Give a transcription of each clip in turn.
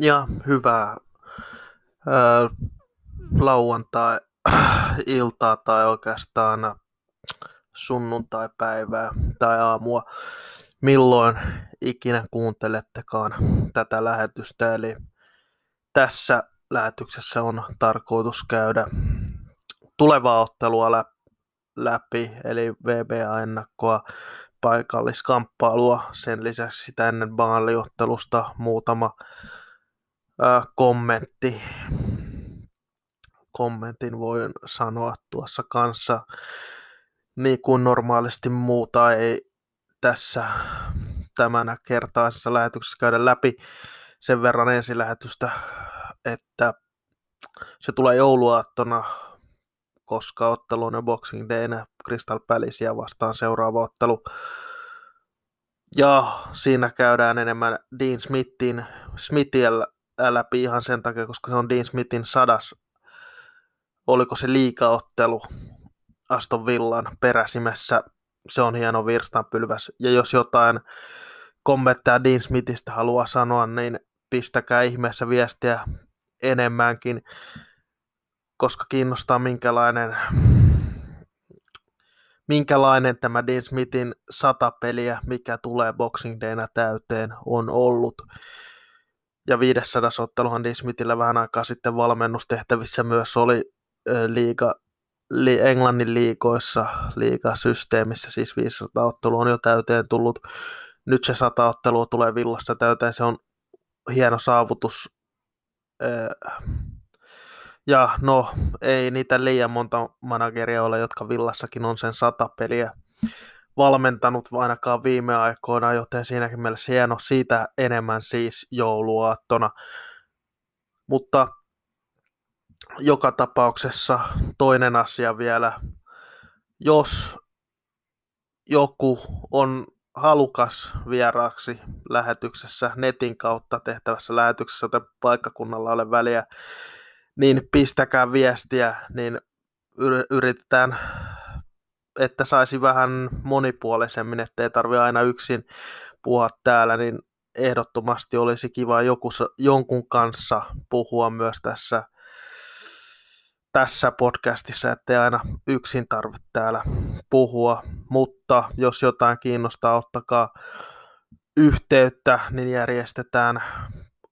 ja hyvää ää, lauantai-iltaa tai oikeastaan sunnuntai-päivää tai aamua, milloin ikinä kuuntelettekaan tätä lähetystä. Eli tässä lähetyksessä on tarkoitus käydä tulevaa ottelua läpi, eli VBA-ennakkoa, paikalliskamppailua, sen lisäksi sitä ennen baaliottelusta muutama ää, kommentti. Kommentin voin sanoa tuossa kanssa, niin kuin normaalisti muuta ei tässä tämänä kertaisessa lähetyksessä käydä läpi sen verran ensilähetystä, että se tulee jouluaattona, koska ottelu on jo Boxing Daynä Crystal Palaceia vastaan seuraava ottelu. Ja siinä käydään enemmän Dean Smithin, Smithia läpi ihan sen takia, koska se on Dean Smithin sadas, oliko se liikaottelu Aston Villan peräsimessä. Se on hieno virstanpylväs. Ja jos jotain kommentteja Dean Smithistä haluaa sanoa, niin pistäkää ihmeessä viestiä enemmänkin, koska kiinnostaa minkälainen, minkälainen tämä Dean Smithin sata peliä, mikä tulee Boxing Dayna täyteen, on ollut. Ja 500 otteluhan Dean Smithillä vähän aikaa sitten valmennustehtävissä myös oli liiga, li, Englannin liikoissa, liigasysteemissä, siis 500 ottelua on jo täyteen tullut. Nyt se 100 ottelua tulee villasta täyteen, se on hieno saavutus. Ja no, ei niitä liian monta manageria ole, jotka villassakin on sen sata peliä valmentanut ainakaan viime aikoina, joten siinäkin mielessä hieno siitä enemmän siis jouluaattona. Mutta joka tapauksessa toinen asia vielä, jos joku on halukas vieraaksi lähetyksessä netin kautta tehtävässä lähetyksessä, joten paikkakunnalla ole väliä, niin pistäkää viestiä, niin yritetään, että saisi vähän monipuolisemmin, ettei tarvi aina yksin puhua täällä, niin ehdottomasti olisi kiva joku, jonkun kanssa puhua myös tässä tässä podcastissa, ettei aina yksin tarvitse täällä puhua, mutta jos jotain kiinnostaa, ottakaa yhteyttä, niin järjestetään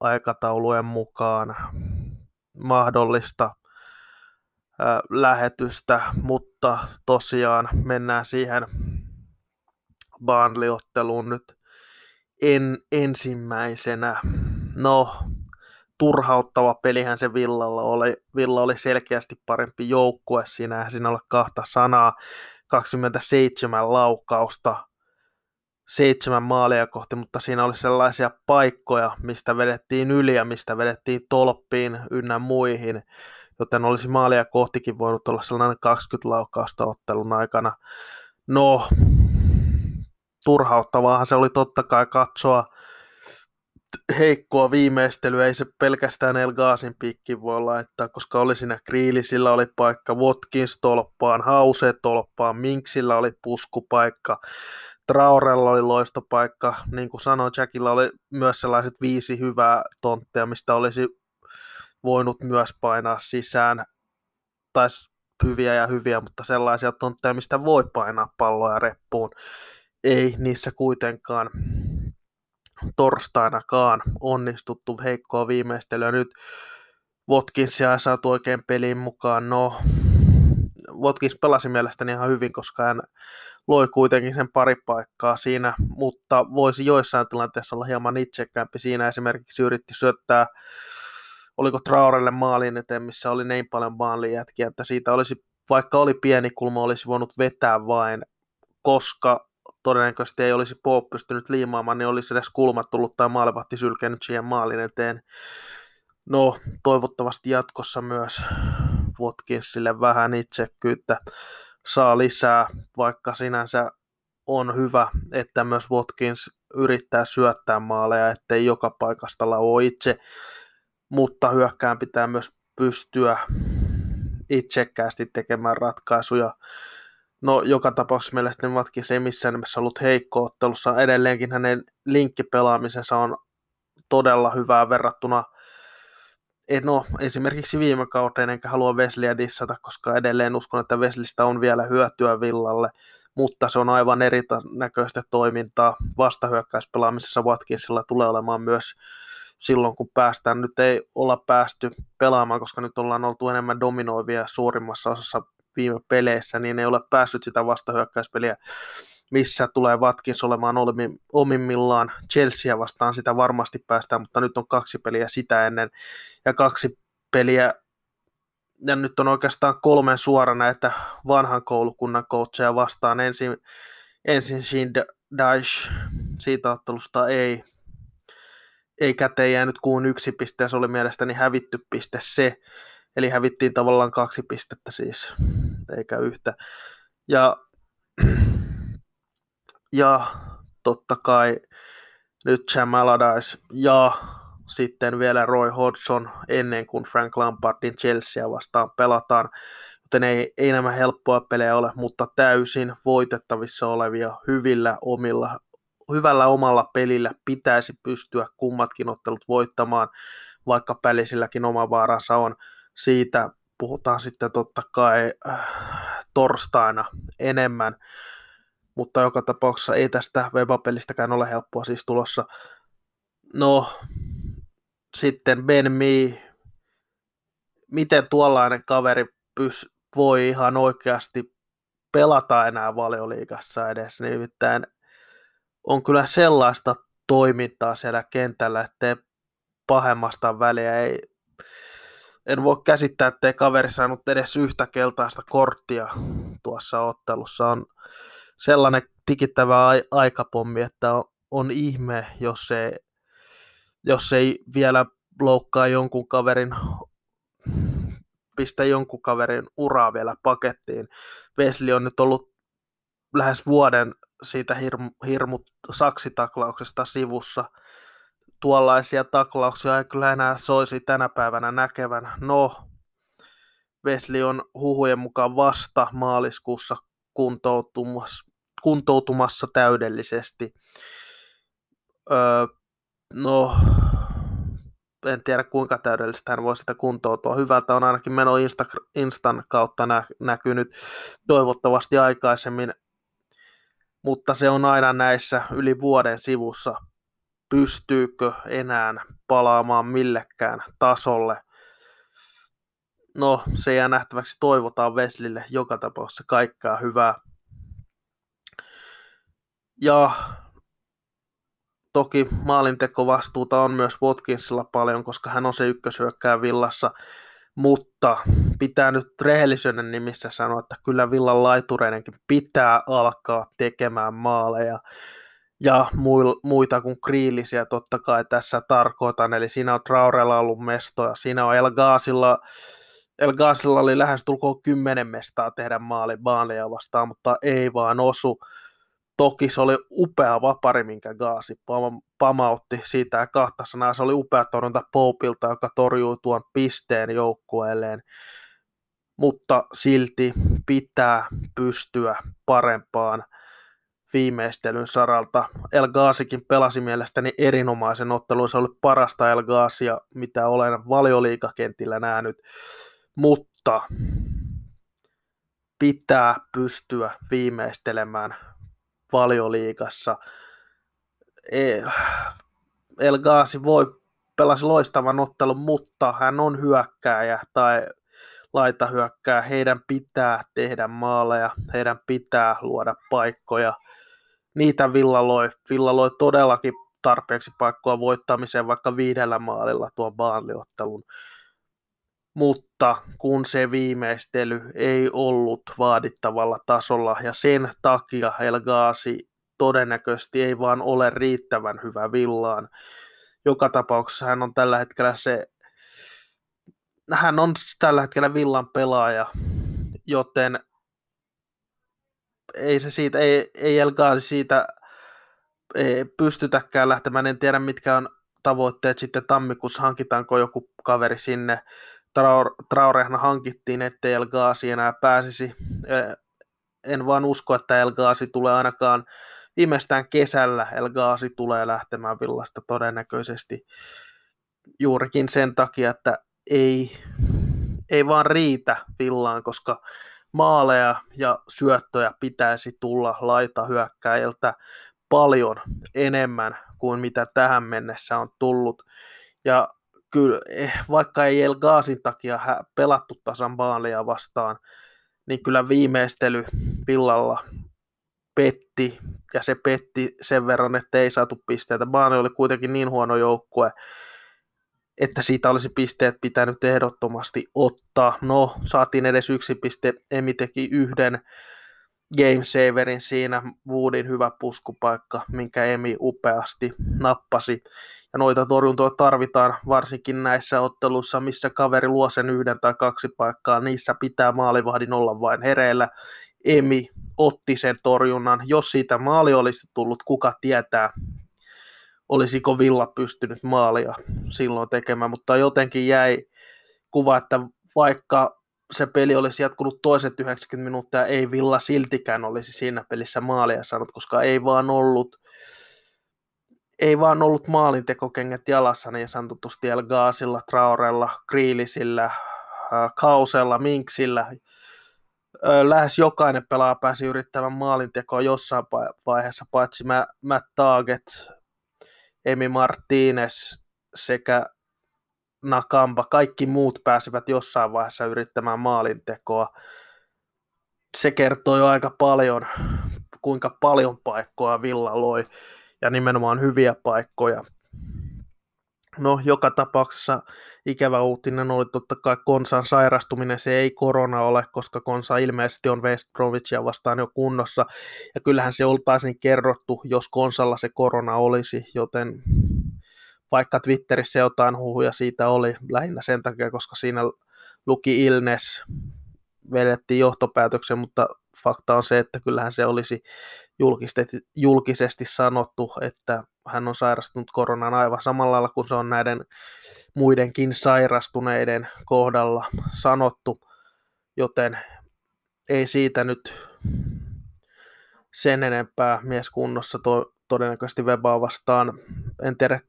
aikataulujen mukaan mahdollista lähetystä, mutta tosiaan mennään siihen Barnley-otteluun nyt en, ensimmäisenä. No, turhauttava pelihän se Villalla oli. Villa oli selkeästi parempi joukkue siinä, siinä olla kahta sanaa. 27 laukausta, seitsemän maalia kohti, mutta siinä oli sellaisia paikkoja, mistä vedettiin yli ja mistä vedettiin tolppiin ynnä muihin, joten olisi maalia kohtikin voinut olla sellainen 20 laukausta ottelun aikana. No, turhauttavaahan se oli totta kai katsoa heikkoa viimeistelyä, ei se pelkästään El Gaasin piikki voi laittaa, koska oli siinä Kriilisillä oli paikka, Watkins tolppaan, Hause tolppaan, Minksillä oli puskupaikka, Traorella oli loistopaikka, niin kuin sanoin, Jackilla oli myös sellaiset viisi hyvää tontteja, mistä olisi voinut myös painaa sisään, tai hyviä ja hyviä, mutta sellaisia tontteja, mistä voi painaa palloja reppuun. Ei niissä kuitenkaan torstainakaan onnistuttu heikkoa viimeistelyä. Nyt Watkinsia ei saatu oikein peliin mukaan. No, Watkins pelasi mielestäni ihan hyvin, koska hän loi kuitenkin sen pari paikkaa siinä, mutta voisi joissain tilanteissa olla hieman itsekkäämpi. Siinä esimerkiksi yritti syöttää, oliko Traorelle maalin eteen, missä oli niin paljon maalin jätkiä, että siitä olisi, vaikka oli pieni kulma, olisi voinut vetää vain, koska todennäköisesti ei olisi Pope pystynyt liimaamaan, niin olisi edes kulmat tullut tai maalivahti sylkenyt siihen maalin eteen. No, toivottavasti jatkossa myös Watkinsille vähän itsekkyyttä saa lisää, vaikka sinänsä on hyvä, että myös Watkins yrittää syöttää maaleja, ettei joka paikasta lauo itse, mutta hyökkään pitää myös pystyä itsekkäästi tekemään ratkaisuja No joka tapauksessa mielestäni Watkins ei missään nimessä ollut heikko ottelussa. Edelleenkin hänen linkkipelaamisensa on todella hyvää verrattuna et no, esimerkiksi viime kauden enkä halua Wesleyä dissata, koska edelleen uskon, että Wesleystä on vielä hyötyä Villalle, mutta se on aivan eri näköistä toimintaa. Vastahyökkäyspelaamisessa Watkinsilla tulee olemaan myös silloin, kun päästään. Nyt ei olla päästy pelaamaan, koska nyt ollaan oltu enemmän dominoivia suurimmassa osassa viime peleissä, niin ei ole päässyt sitä vastahyökkäyspeliä missä tulee Watkins olemaan omimmillaan. Chelsea vastaan sitä varmasti päästään, mutta nyt on kaksi peliä sitä ennen ja kaksi peliä ja nyt on oikeastaan kolmen suora näitä vanhan koulukunnan coacheja vastaan. Ensin, ensin Shin Daesh, siitä ottelusta ei, ei käteen jäänyt kuin yksi piste, ja se oli mielestäni hävitty piste se. Eli hävittiin tavallaan kaksi pistettä siis, eikä yhtä. Ja ja totta kai nyt Sam Allardyce ja sitten vielä Roy Hodgson ennen kuin Frank Lampardin Chelsea vastaan pelataan. Joten ei, ei nämä helppoa pelejä ole, mutta täysin voitettavissa olevia hyvillä omilla, hyvällä omalla pelillä pitäisi pystyä kummatkin ottelut voittamaan, vaikka pälisilläkin oma vaaransa on. Siitä puhutaan sitten totta kai äh, torstaina enemmän mutta joka tapauksessa ei tästä webapelistäkään ole helppoa siis tulossa. No, sitten Ben Mi, miten tuollainen kaveri pys, voi ihan oikeasti pelata enää valioliigassa edes, nimittäin on kyllä sellaista toimintaa siellä kentällä, ettei pahemmasta väliä ei, en voi käsittää, ettei kaveri saanut edes yhtä keltaista korttia tuossa ottelussa. On, sellainen tikittävä aikapommi, että on, on ihme, jos se, jos ei vielä loukkaa jonkun kaverin, pistä jonkun kaverin uraa vielä pakettiin. Wesley on nyt ollut lähes vuoden siitä hirmu, hirmut saksitaklauksesta sivussa. Tuollaisia taklauksia ei kyllä enää soisi tänä päivänä näkevän. No, Wesley on huhujen mukaan vasta maaliskuussa kuntoutumassa, kuntoutumassa täydellisesti. Öö, no, en tiedä kuinka täydellistä hän voi sitä kuntoutua. Hyvältä on ainakin meno Insta, Instan kautta nä, näkynyt toivottavasti aikaisemmin, mutta se on aina näissä yli vuoden sivussa. Pystyykö enää palaamaan millekään tasolle? no se jää nähtäväksi, toivotaan Veslille joka tapauksessa kaikkea hyvää. Ja toki maalintekovastuuta on myös Watkinsilla paljon, koska hän on se ykkösyökkää villassa, mutta pitää nyt rehellisyyden nimissä sanoa, että kyllä villan laitureidenkin pitää alkaa tekemään maaleja ja muita kuin kriillisiä totta kai tässä tarkoitan, eli siinä on Traurella ollut mestoja, siinä on El Gaasilla El Gasilla oli lähes tulkoon kymmenen mestaa tehdä maali Baaleja vastaan, mutta ei vaan osu. Toki se oli upea vapari, minkä Gaasi pamautti siitä ja kahta sanaa. Se oli upea torjunta Popilta, joka torjui tuon pisteen joukkueelleen. Mutta silti pitää pystyä parempaan viimeistelyn saralta. El Gaasikin pelasi mielestäni erinomaisen ottelun. Se oli parasta El Gaasia, mitä olen valioliikakentillä nähnyt mutta pitää pystyä viimeistelemään valioliikassa. E, El Ghazi voi pelasi loistavan ottelun, mutta hän on hyökkääjä tai laita hyökkää. Heidän pitää tehdä maaleja, heidän pitää luoda paikkoja. Niitä Villa loi. Villa loi todellakin tarpeeksi paikkoa voittamiseen vaikka viidellä maalilla tuon baanliottelun mutta kun se viimeistely ei ollut vaadittavalla tasolla ja sen takia El Ghazi todennäköisesti ei vaan ole riittävän hyvä villaan. Joka tapauksessa hän on tällä hetkellä se, hän on tällä hetkellä villan pelaaja, joten ei se siitä, ei, ei El siitä ei pystytäkään lähtemään. En tiedä mitkä on tavoitteet sitten tammikuussa, hankitaanko joku kaveri sinne Traorehna hankittiin, ettei El enää pääsisi. En vaan usko, että El tulee ainakaan viimeistään kesällä. El tulee lähtemään villasta todennäköisesti juurikin sen takia, että ei, ei vaan riitä Villaan, koska maaleja ja syöttöjä pitäisi tulla laita hyökkäiltä paljon enemmän kuin mitä tähän mennessä on tullut. Ja kyllä, eh, vaikka ei El Gaasin takia pelattu tasan maalia vastaan, niin kyllä viimeistely Villalla petti, ja se petti sen verran, että ei saatu pisteitä. Baani oli kuitenkin niin huono joukkue, että siitä olisi pisteet pitänyt ehdottomasti ottaa. No, saatiin edes yksi piste, Emi teki yhden game saverin siinä, Woodin hyvä puskupaikka, minkä Emi upeasti nappasi. Ja noita torjuntoja tarvitaan varsinkin näissä otteluissa, missä kaveri luo sen yhden tai kaksi paikkaa, niissä pitää maalivahdin olla vain hereillä. Emi otti sen torjunnan. Jos siitä maali olisi tullut, kuka tietää, olisiko Villa pystynyt maalia silloin tekemään, mutta jotenkin jäi kuva, että vaikka se peli olisi jatkunut toiset 90 minuuttia, ei Villa siltikään olisi siinä pelissä maalia saanut, koska ei vaan ollut ei vaan ollut maalintekokengät jalassa niin sanotusti El Gaasilla, Traorella, Kriilisillä, Kausella, Minksillä. Lähes jokainen pelaaja pääsi yrittämään maalintekoa jossain vaiheessa, paitsi Matt Target, Emi Martinez sekä Nakamba, kaikki muut pääsivät jossain vaiheessa yrittämään maalintekoa. Se kertoo jo aika paljon, kuinka paljon paikkoja Villa loi ja nimenomaan hyviä paikkoja. No, joka tapauksessa ikävä uutinen oli totta kai Konsan sairastuminen. Se ei korona ole, koska Konsa ilmeisesti on West Bromwichia vastaan jo kunnossa. Ja kyllähän se oltaisiin kerrottu, jos Konsalla se korona olisi, joten vaikka Twitterissä jotain huhuja siitä oli lähinnä sen takia, koska siinä luki illness, vedettiin johtopäätöksen, mutta fakta on se, että kyllähän se olisi julkisesti sanottu, että hän on sairastunut koronaan aivan samalla lailla kuin se on näiden muidenkin sairastuneiden kohdalla sanottu, joten ei siitä nyt sen enempää mieskunnossa to, todennäköisesti Webaa vastaan. En tiedä,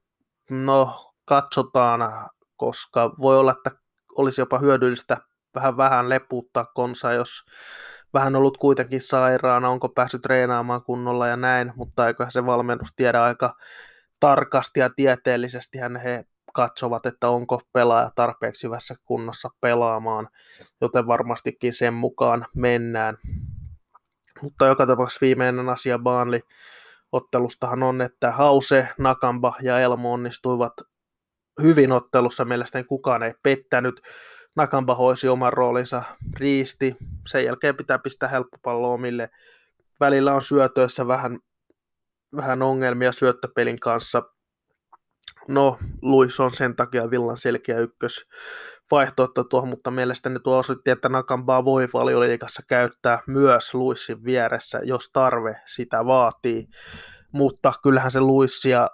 no katsotaan, koska voi olla, että olisi jopa hyödyllistä vähän vähän leputtaa konsa, jos vähän ollut kuitenkin sairaana, onko päässyt treenaamaan kunnolla ja näin, mutta eiköhän se valmennus tiedä aika tarkasti ja tieteellisesti hän he katsovat, että onko pelaaja tarpeeksi hyvässä kunnossa pelaamaan, joten varmastikin sen mukaan mennään. Mutta joka tapauksessa viimeinen asia Baanli ottelustahan on, että Hause, Nakamba ja Elmo onnistuivat hyvin ottelussa. Mielestäni kukaan ei pettänyt. Nakamba hoisi oman roolinsa, riisti. Sen jälkeen pitää pistää helppopallo omille. Välillä on syötöissä vähän, vähän ongelmia syöttöpelin kanssa. No, Luis on sen takia Villan selkeä ykkös vaihtoehto tuohon, mutta mielestäni tuo osoitti, että Nakambaa voi valioliikassa käyttää myös Luissin vieressä, jos tarve sitä vaatii. Mutta kyllähän se Luissia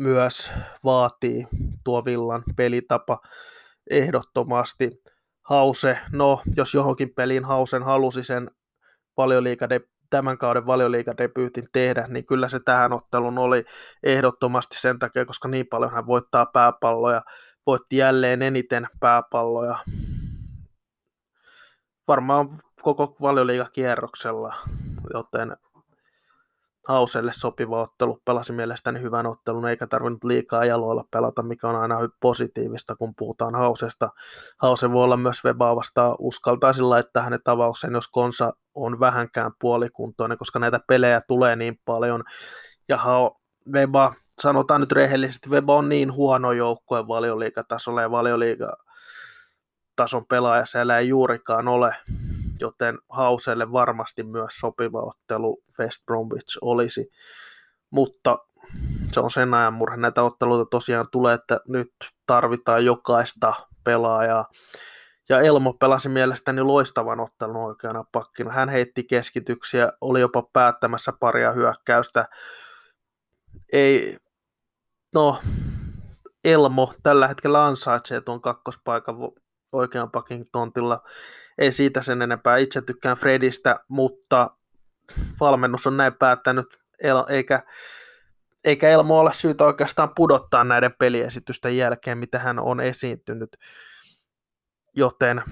myös vaatii tuo Villan pelitapa ehdottomasti. Hause, no jos johonkin peliin Hausen halusi sen valioliikade, tämän kauden valioliikadebyytin tehdä, niin kyllä se tähän ottelun oli ehdottomasti sen takia, koska niin paljon hän voittaa pääpalloja, voitti jälleen eniten pääpalloja. Varmaan koko valioliikakierroksella, joten Hauselle sopiva ottelu, pelasi mielestäni hyvän ottelun, eikä tarvinnut liikaa jaloilla pelata, mikä on aina positiivista, kun puhutaan Hausesta. Hause voi olla myös Webaa vastaan, uskaltaisin laittaa hänen tavauksen, jos Konsa on vähänkään puolikuntoinen, koska näitä pelejä tulee niin paljon, ja Hao, Weba, sanotaan nyt rehellisesti, Weba on niin huono joukkue valioliikatasolla ja valioliiga tason pelaaja siellä ei juurikaan ole joten Hauselle varmasti myös sopiva ottelu West Bromwich olisi, mutta se on sen ajan murhe. Näitä otteluita tosiaan tulee, että nyt tarvitaan jokaista pelaajaa. Ja Elmo pelasi mielestäni loistavan ottelun oikeana pakkina. Hän heitti keskityksiä, oli jopa päättämässä paria hyökkäystä. Ei, no, Elmo tällä hetkellä ansaitsee tuon kakkospaikan oikean pakin tontilla ei siitä sen enempää. Itse tykkään Fredistä, mutta valmennus on näin päättänyt, eikä, eikä Elmo ole syytä oikeastaan pudottaa näiden peliesitysten jälkeen, mitä hän on esiintynyt. joten,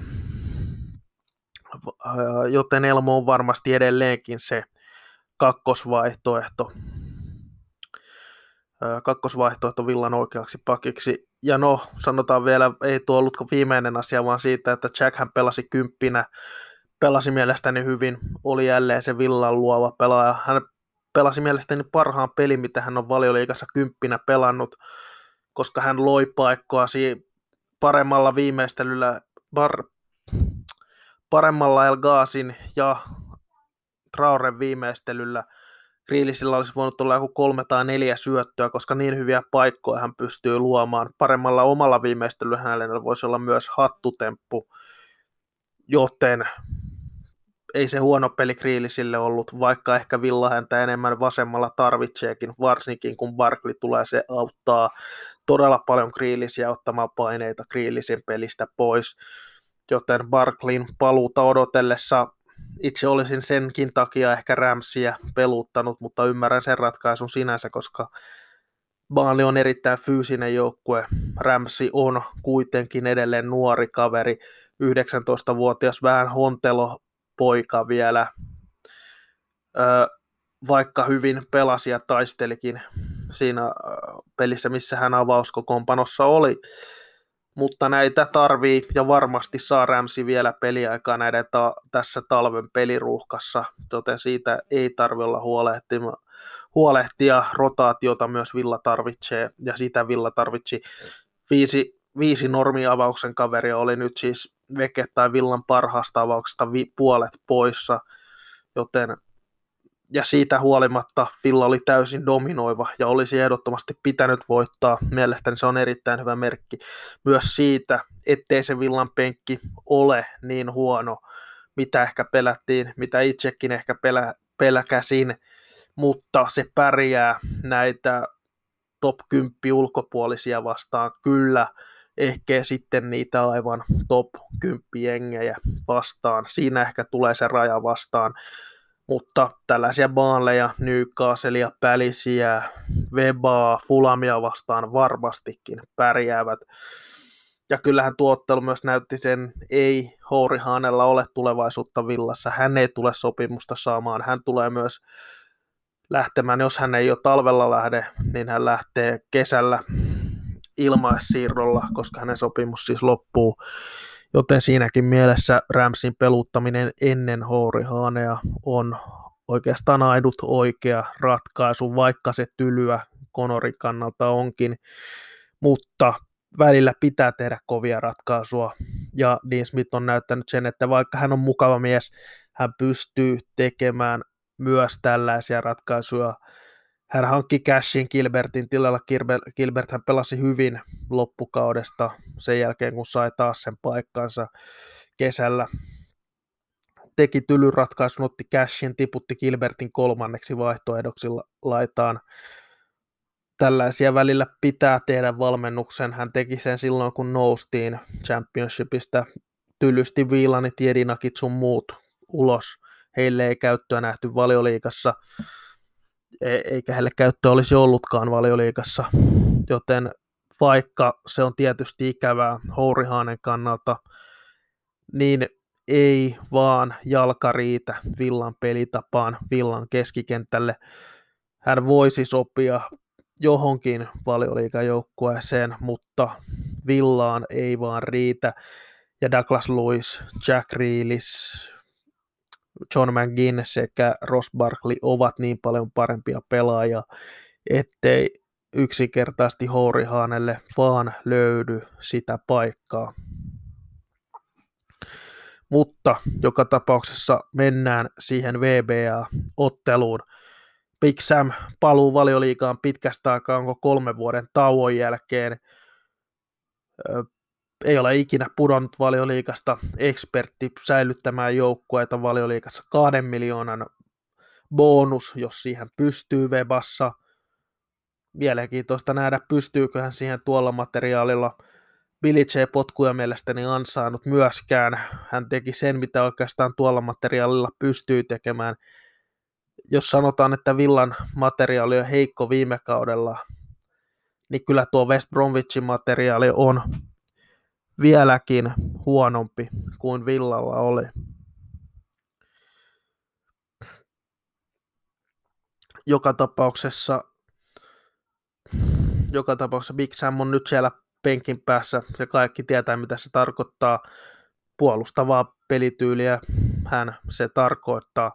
joten Elmo on varmasti edelleenkin se kakkosvaihtoehto, kakkosvaihtoehto Villan oikeaksi pakiksi. Ja no, sanotaan vielä, ei tuo ollut viimeinen asia, vaan siitä, että Jack hän pelasi kymppinä, pelasi mielestäni hyvin, oli jälleen se Villan luova pelaaja. Hän pelasi mielestäni parhaan pelin, mitä hän on valioliikassa kymppinä pelannut, koska hän loi paikkoa paremmalla viimeistelyllä, bar, paremmalla El Gaasin ja Trauren viimeistelyllä Kriilisillä olisi voinut olla joku kolme tai neljä syöttöä, koska niin hyviä paikkoja hän pystyy luomaan. Paremmalla omalla viimeistelyllä hänellä voisi olla myös hattutemppu, joten ei se huono peli Kriilisille ollut, vaikka ehkä Villa häntä enemmän vasemmalla tarvitseekin, varsinkin kun Barkley tulee, se auttaa todella paljon Kriilisiä ottamaan paineita Kriilisin pelistä pois, joten Barklin paluuta odotellessa itse olisin senkin takia ehkä Ramsia peluttanut, mutta ymmärrän sen ratkaisun sinänsä, koska Baali on erittäin fyysinen joukkue. Ramsi on kuitenkin edelleen nuori kaveri, 19-vuotias, vähän hontelo poika vielä, vaikka hyvin pelasi ja taistelikin siinä pelissä, missä hän avauskokoonpanossa oli mutta näitä tarvii ja varmasti saa Ramsi vielä peliaikaa näiden ta- tässä talven peliruuhkassa, joten siitä ei tarvi olla huolehtima, huolehtia. Rotaatiota myös Villa tarvitsee ja sitä Villa tarvitsi. Viisi, viisi normiavauksen kaveria oli nyt siis Veke tai Villan parhaasta avauksesta vi- puolet poissa, joten ja siitä huolimatta Villa oli täysin dominoiva ja olisi ehdottomasti pitänyt voittaa. Mielestäni se on erittäin hyvä merkki myös siitä, ettei se Villan penkki ole niin huono, mitä ehkä pelättiin, mitä itsekin ehkä pelä, pelkäsin, mutta se pärjää näitä top 10 ulkopuolisia vastaan kyllä, ehkä sitten niitä aivan top 10 jengejä vastaan. Siinä ehkä tulee se raja vastaan mutta tällaisia Baanleja, Newcastlea, Pälisiä, Webaa, Fulamia vastaan varmastikin pärjäävät. Ja kyllähän tuottelu myös näytti sen, ei Houri Hanella ole tulevaisuutta villassa. Hän ei tule sopimusta saamaan. Hän tulee myös lähtemään, jos hän ei ole talvella lähde, niin hän lähtee kesällä ilmaissiirrolla, koska hänen sopimus siis loppuu Joten siinäkin mielessä Ramsin peluttaminen ennen Hanea on oikeastaan ainut oikea ratkaisu, vaikka se tylyä Konorin kannalta onkin. Mutta välillä pitää tehdä kovia ratkaisuja. Ja Dean Smith on näyttänyt sen, että vaikka hän on mukava mies, hän pystyy tekemään myös tällaisia ratkaisuja hän hankki cashin Gilbertin tilalla. Gilbert hän pelasi hyvin loppukaudesta sen jälkeen, kun sai taas sen paikkansa kesällä. Teki tylyratkaisun, otti cashin, tiputti Gilbertin kolmanneksi vaihtoehdoksi laitaan. Tällaisia välillä pitää tehdä valmennuksen. Hän teki sen silloin, kun noustiin championshipista. Tylysti Viilanit, Jedinakit sun muut ulos. Heille ei käyttöä nähty valioliikassa eikä heille käyttö olisi ollutkaan valioliikassa, joten vaikka se on tietysti ikävää Hourihaanen kannalta, niin ei vaan jalka riitä Villan pelitapaan, Villan keskikentälle. Hän voisi sopia johonkin valioliikajoukkueeseen, mutta Villaan ei vaan riitä. Ja Douglas Lewis, Jack Reelis, John McGinn sekä Ross Barkley ovat niin paljon parempia pelaajia, ettei yksinkertaisesti Hourihanelle vaan löydy sitä paikkaa. Mutta joka tapauksessa mennään siihen VBA-otteluun. Big Sam paluu valioliikaan pitkästä aikaa, onko kolme vuoden tauon jälkeen ei ole ikinä pudonnut valioliikasta ekspertti säilyttämään joukkueita valioliikassa kahden miljoonan bonus, jos siihen pystyy Webassa. Mielenkiintoista nähdä, pystyykö hän siihen tuolla materiaalilla. Billy J. potkuja mielestäni ansainnut myöskään. Hän teki sen, mitä oikeastaan tuolla materiaalilla pystyy tekemään. Jos sanotaan, että Villan materiaali on heikko viime kaudella, niin kyllä tuo West Bromwichin materiaali on vieläkin huonompi kuin Villalla oli. Joka tapauksessa, joka tapauksessa Big Sam on nyt siellä penkin päässä ja kaikki tietää, mitä se tarkoittaa. Puolustavaa pelityyliä hän se tarkoittaa.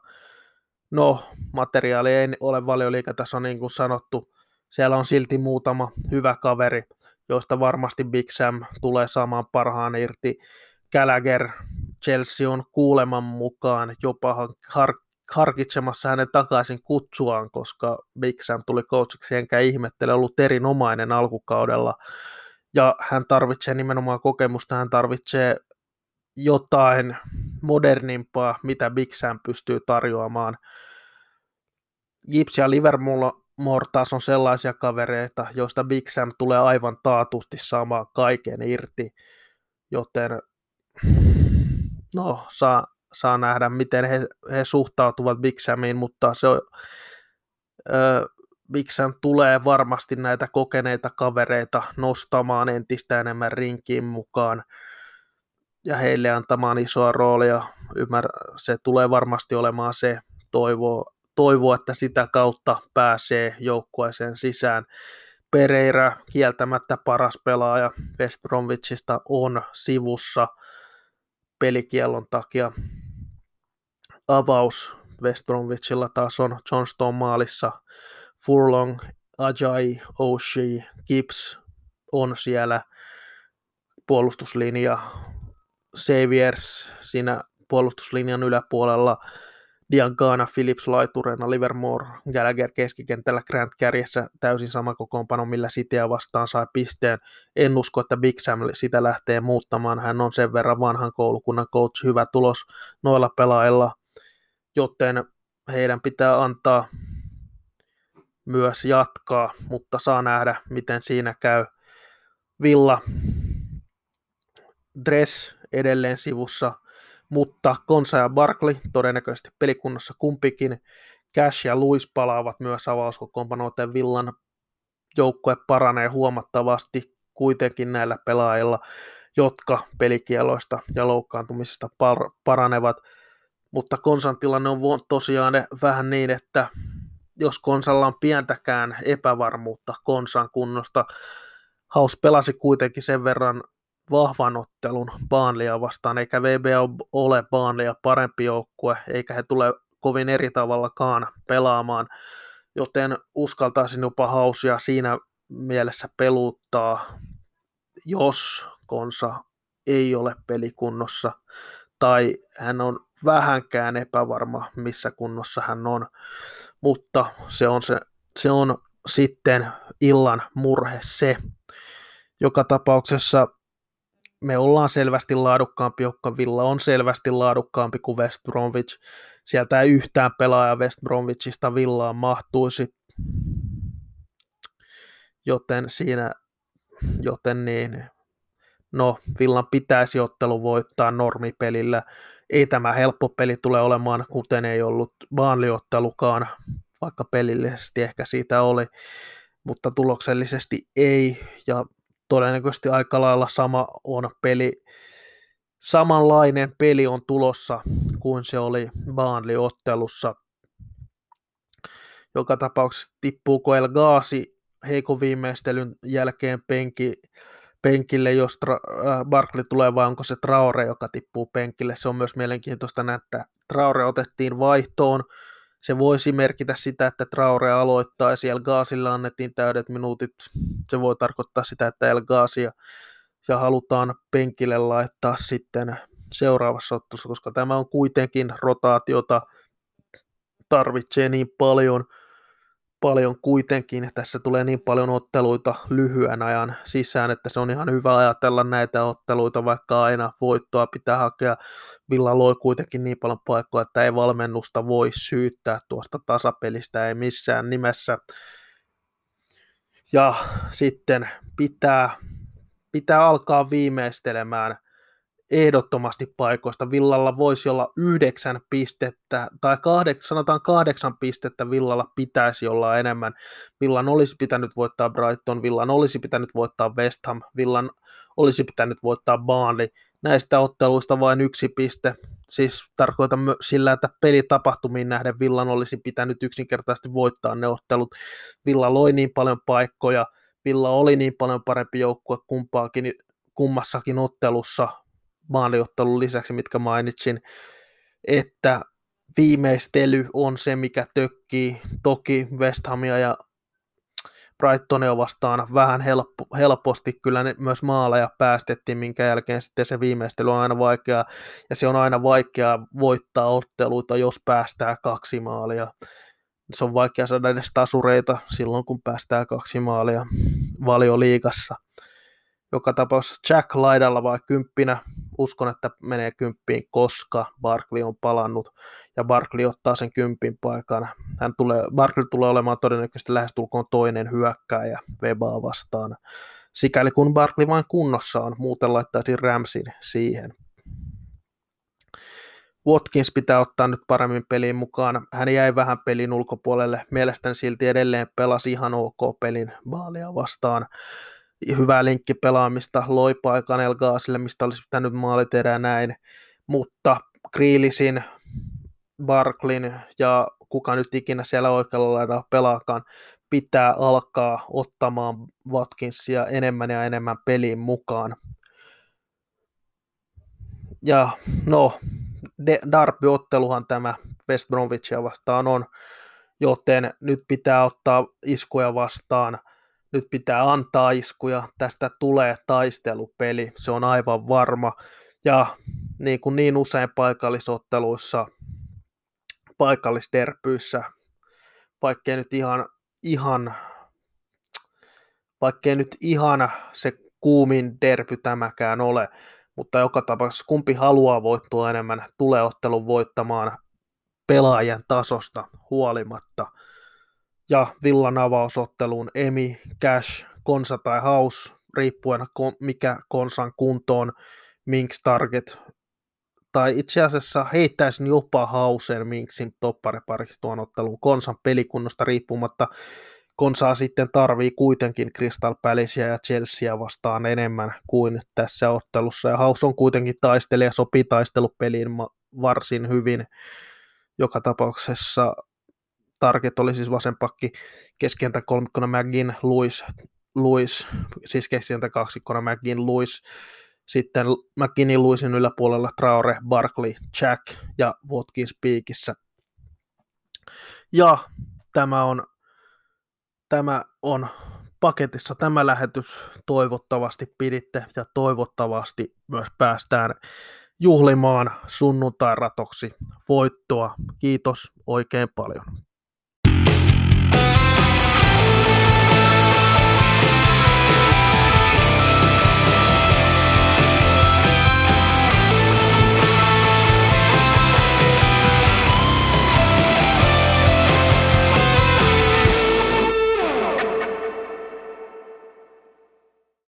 No, materiaali ei ole valioliikataso niin kuin sanottu. Siellä on silti muutama hyvä kaveri, joista varmasti Big Sam tulee saamaan parhaan irti. Gallagher, Chelsea on kuuleman mukaan jopa har- harkitsemassa hänen takaisin kutsuaan, koska Big Sam tuli coachiksi, enkä ihmettele, ollut erinomainen alkukaudella. Ja hän tarvitsee nimenomaan kokemusta, hän tarvitsee jotain modernimpaa, mitä Big Sam pystyy tarjoamaan. Gibbs ja Livermore taas on sellaisia kavereita, joista Big Sam tulee aivan taatusti saamaan kaiken irti, joten no, saa, saa nähdä, miten he, he suhtautuvat Big Samiin, mutta se on, ö, Big Sam tulee varmasti näitä kokeneita kavereita nostamaan entistä enemmän rinkiin mukaan ja heille antamaan isoa roolia. Ymmär, se tulee varmasti olemaan se toivo, toivo, että sitä kautta pääsee joukkueeseen sisään. Pereira kieltämättä paras pelaaja West Bromwichista on sivussa pelikiellon takia. Avaus West Bromwichilla taas on Johnston maalissa. Furlong, Ajay, Oshie, Gibbs on siellä puolustuslinja Saviers siinä puolustuslinjan yläpuolella, Diangana, Phillips laiturena, Livermore, Gallagher keskikentällä, Grant kärjessä täysin sama kokoonpano, millä Cityä vastaan sai pisteen. En usko, että Big Sam sitä lähtee muuttamaan. Hän on sen verran vanhan koulukunnan coach, hyvä tulos noilla pelaajilla, joten heidän pitää antaa myös jatkaa, mutta saa nähdä, miten siinä käy. Villa, Dress edelleen sivussa, mutta Konsa ja Barkley todennäköisesti pelikunnossa kumpikin. Cash ja Luis palaavat myös avauskokoonpanoiden Villan joukkue paranee huomattavasti kuitenkin näillä pelaajilla, jotka pelikieloista ja loukkaantumisesta par- paranevat. Mutta Konsan tilanne on tosiaan vähän niin, että jos Konsalla on pientäkään epävarmuutta Konsan kunnosta, Haus pelasi kuitenkin sen verran vahvan ottelun Baanlia vastaan, eikä VB ole Baanlia parempi joukkue, eikä he tule kovin eri tavallakaan pelaamaan, joten uskaltaisin jopa hausia siinä mielessä peluttaa, jos Konsa ei ole pelikunnossa tai hän on vähänkään epävarma, missä kunnossa hän on, mutta se on, se, se on sitten illan murhe se. Joka tapauksessa me ollaan selvästi laadukkaampi, joka Villa on selvästi laadukkaampi kuin West Bromwich. Sieltä ei yhtään pelaaja West Bromwichista Villaan mahtuisi. Joten siinä, joten niin, no Villan pitäisi ottelu voittaa normipelillä. Ei tämä helppo peli tule olemaan, kuten ei ollut baanliottelukaan, vaikka pelillisesti ehkä siitä oli, mutta tuloksellisesti ei, ja todennäköisesti aika lailla sama on peli, samanlainen peli on tulossa kuin se oli Baanli-ottelussa. Joka tapauksessa tippuuko El Gaasi heikon viimeistelyn jälkeen penki, penkille, jos tra- äh, Barkley tulee, vai onko se Traore, joka tippuu penkille. Se on myös mielenkiintoista nähdä. Traore otettiin vaihtoon se voisi merkitä sitä, että Traore aloittaa ja siellä Gaasilla annettiin täydet minuutit. Se voi tarkoittaa sitä, että El Gaasia ja halutaan penkille laittaa sitten seuraavassa ottelussa, koska tämä on kuitenkin rotaatiota, tarvitsee niin paljon – paljon kuitenkin. Tässä tulee niin paljon otteluita lyhyen ajan sisään, että se on ihan hyvä ajatella näitä otteluita, vaikka aina voittoa pitää hakea. Villa loi kuitenkin niin paljon paikkoja, että ei valmennusta voi syyttää tuosta tasapelistä, ei missään nimessä. Ja sitten pitää, pitää alkaa viimeistelemään ehdottomasti paikoista. Villalla voisi olla yhdeksän pistettä, tai kahdeksan, sanotaan kahdeksan pistettä Villalla pitäisi olla enemmän. Villan olisi pitänyt voittaa Brighton, Villan olisi pitänyt voittaa West Ham, Villan olisi pitänyt voittaa Burnley. Näistä otteluista vain yksi piste. Siis tarkoitan sillä, että pelitapahtumiin nähden Villan olisi pitänyt yksinkertaisesti voittaa ne ottelut. Villa loi niin paljon paikkoja, Villa oli niin paljon parempi joukkue kumpaakin, kummassakin ottelussa, maaliottelun lisäksi, mitkä mainitsin, että viimeistely on se, mikä tökkii. Toki West Hamia ja Brightonia vastaan vähän helppo, helposti kyllä ne myös maaleja päästettiin, minkä jälkeen sitten se viimeistely on aina vaikeaa, ja se on aina vaikeaa voittaa otteluita, jos päästää kaksi maalia. Se on vaikea saada edes tasureita silloin, kun päästää kaksi maalia valioliigassa joka tapauksessa Jack laidalla vai kymppinä. Uskon, että menee kymppiin, koska Barkley on palannut ja Barkley ottaa sen kympin paikan. Hän tulee, Barkley tulee olemaan todennäköisesti lähestulkoon toinen hyökkääjä Webaa vastaan. Sikäli kun Barkley vain kunnossa on, muuten laittaisin Ramsin siihen. Watkins pitää ottaa nyt paremmin peliin mukaan. Hän jäi vähän pelin ulkopuolelle. Mielestäni silti edelleen pelasi ihan ok pelin Baalia vastaan hyvää linkkipelaamista, loi paikan El Gaasille, mistä olisi pitänyt maali tehdä näin, mutta Kriilisin, Barklin ja kuka nyt ikinä siellä oikealla laidalla pelaakaan, pitää alkaa ottamaan Watkinsia enemmän ja enemmän peliin mukaan. Ja no, Darby-otteluhan tämä West Bromwichia vastaan on, joten nyt pitää ottaa iskuja vastaan – nyt pitää antaa iskuja, tästä tulee taistelupeli, se on aivan varma. Ja niin kuin niin usein paikallisotteluissa, paikallisderpyissä, vaikkei nyt ihan, ihan vaikkei nyt ihan se kuumin derpy tämäkään ole, mutta joka tapauksessa kumpi haluaa voittua enemmän, tulee ottelun voittamaan pelaajan tasosta huolimatta – ja Villan avausotteluun Emi, Cash, Konsa tai House, riippuen mikä Konsan kuntoon, Minks Target, tai itse asiassa heittäisin jopa Hausen Minksin topparipariksi tuon ottelun Konsan pelikunnosta riippumatta. Konsaa sitten tarvii kuitenkin Crystal Palacea ja Chelsea vastaan enemmän kuin tässä ottelussa. Ja Haus on kuitenkin taistelija, sopii taistelupeliin varsin hyvin. Joka tapauksessa Target oli siis vasenpakki, keskientä kolmikkona McGinn, Luis, Luis siis keskientä kaksikkona McGinn, Luis, sitten McGinnin Luisin yläpuolella Traore, Barkley, Jack ja Watkins piikissä. Ja tämä on, tämä on paketissa tämä lähetys. Toivottavasti piditte ja toivottavasti myös päästään juhlimaan sunnuntai ratoksi voittoa. Kiitos oikein paljon.